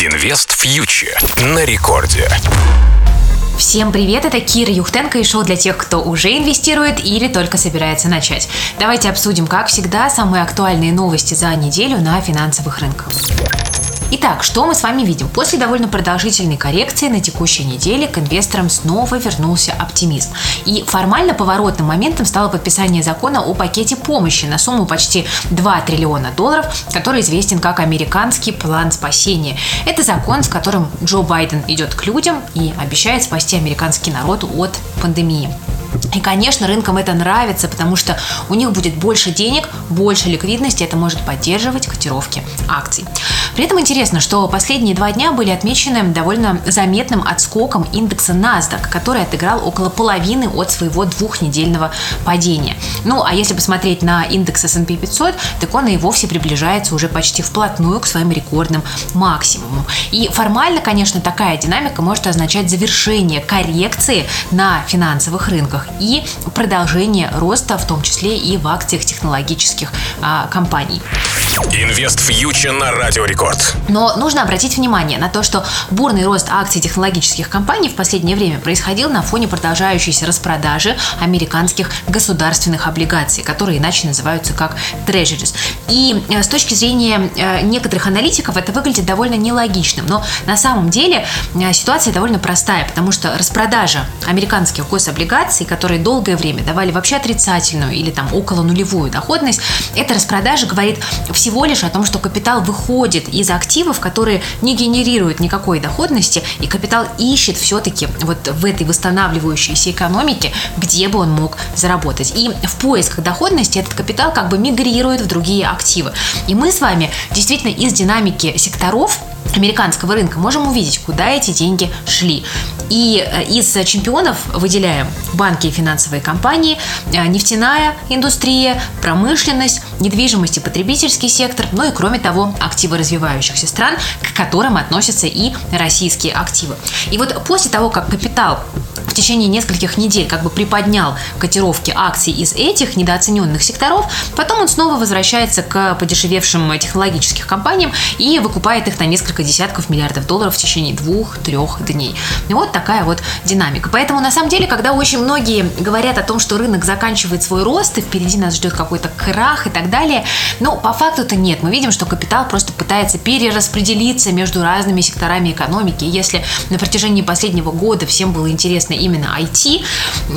Инвест фьючер на рекорде. Всем привет, это Кира Юхтенко и шоу для тех, кто уже инвестирует или только собирается начать. Давайте обсудим, как всегда, самые актуальные новости за неделю на финансовых рынках. Итак, что мы с вами видим? После довольно продолжительной коррекции на текущей неделе к инвесторам снова вернулся оптимизм. И формально поворотным моментом стало подписание закона о пакете помощи на сумму почти 2 триллиона долларов, который известен как американский план спасения. Это закон, с которым Джо Байден идет к людям и обещает спасти американский народ от пандемии. И, конечно, рынкам это нравится, потому что у них будет больше денег, больше ликвидности, это может поддерживать котировки акций. При этом интересно, что последние два дня были отмечены довольно заметным отскоком индекса NASDAQ, который отыграл около половины от своего двухнедельного падения. Ну, а если посмотреть на индекс S&P 500, так он и вовсе приближается уже почти вплотную к своим рекордным максимумам. И формально, конечно, такая динамика может означать завершение коррекции на финансовых рынках и продолжение роста, в том числе и в акциях технологических а, компаний. Инвест фьючер на Радио Рекорд. Но нужно обратить внимание на то, что бурный рост акций технологических компаний в последнее время происходил на фоне продолжающейся распродажи американских государственных облигаций, которые иначе называются как treasuries. И э, с точки зрения э, некоторых аналитиков это выглядит довольно нелогичным, но на самом деле э, ситуация довольно простая, потому что распродажа американских гособлигаций, которые долгое время давали вообще отрицательную или там около нулевую доходность, эта распродажа говорит всего лишь о том, что капитал выходит из активов, которые не генерируют никакой доходности, и капитал ищет все-таки вот в этой восстанавливающейся экономике, где бы он мог заработать. И в поисках доходности этот капитал как бы мигрирует в другие активы. И мы с вами действительно из динамики секторов американского рынка можем увидеть, куда эти деньги шли. И э, из чемпионов выделяем банки и финансовые компании, э, нефтяная индустрия, промышленность, недвижимость и потребительский сектор, ну и кроме того активы развивающихся стран, к которым относятся и российские активы. И вот после того, как капитал течение нескольких недель как бы приподнял котировки акций из этих недооцененных секторов, потом он снова возвращается к подешевевшим технологических компаниям и выкупает их на несколько десятков миллиардов долларов в течение двух-трех дней. И вот такая вот динамика. Поэтому на самом деле, когда очень многие говорят о том, что рынок заканчивает свой рост и впереди нас ждет какой-то крах и так далее, ну, по факту-то нет. Мы видим, что капитал просто пытается перераспределиться между разными секторами экономики. И если на протяжении последнего года всем было интересно именно IT,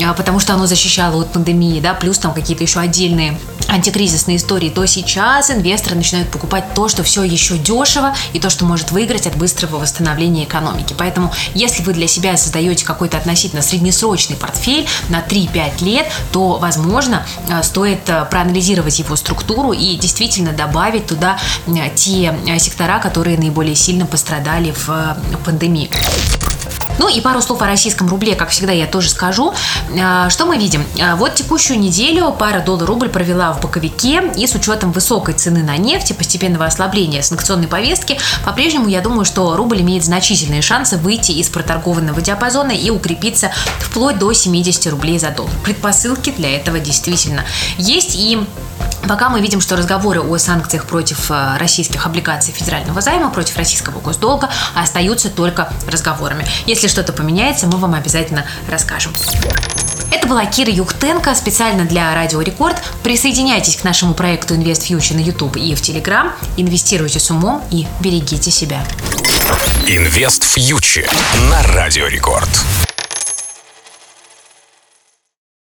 а, потому что оно защищало от пандемии, да, плюс там какие-то еще отдельные антикризисные истории, то сейчас инвесторы начинают покупать то, что все еще дешево и то, что может выиграть от быстрого восстановления экономики. Поэтому, если вы для себя создаете какой-то относительно среднесрочный портфель на 3-5 лет, то, возможно, а, стоит а, проанализировать его структуру и действительно добавить туда те сектора, которые наиболее сильно пострадали в пандемии. Ну и пару слов о российском рубле, как всегда, я тоже скажу. А, что мы видим? А, вот текущую неделю пара доллар-рубль провела в боковике, и с учетом высокой цены на нефть и постепенного ослабления санкционной повестки, по-прежнему я думаю, что рубль имеет значительные шансы выйти из проторгованного диапазона и укрепиться вплоть до 70 рублей за доллар. Предпосылки для этого действительно есть, и Пока мы видим, что разговоры о санкциях против э, российских облигаций федерального займа, против российского госдолга остаются только разговорами. Если что-то поменяется, мы вам обязательно расскажем. Это была Кира Юхтенко специально для Радио Рекорд. Присоединяйтесь к нашему проекту Invest Future на YouTube и в Telegram. Инвестируйте с умом и берегите себя. Инвест Future на Радио Рекорд.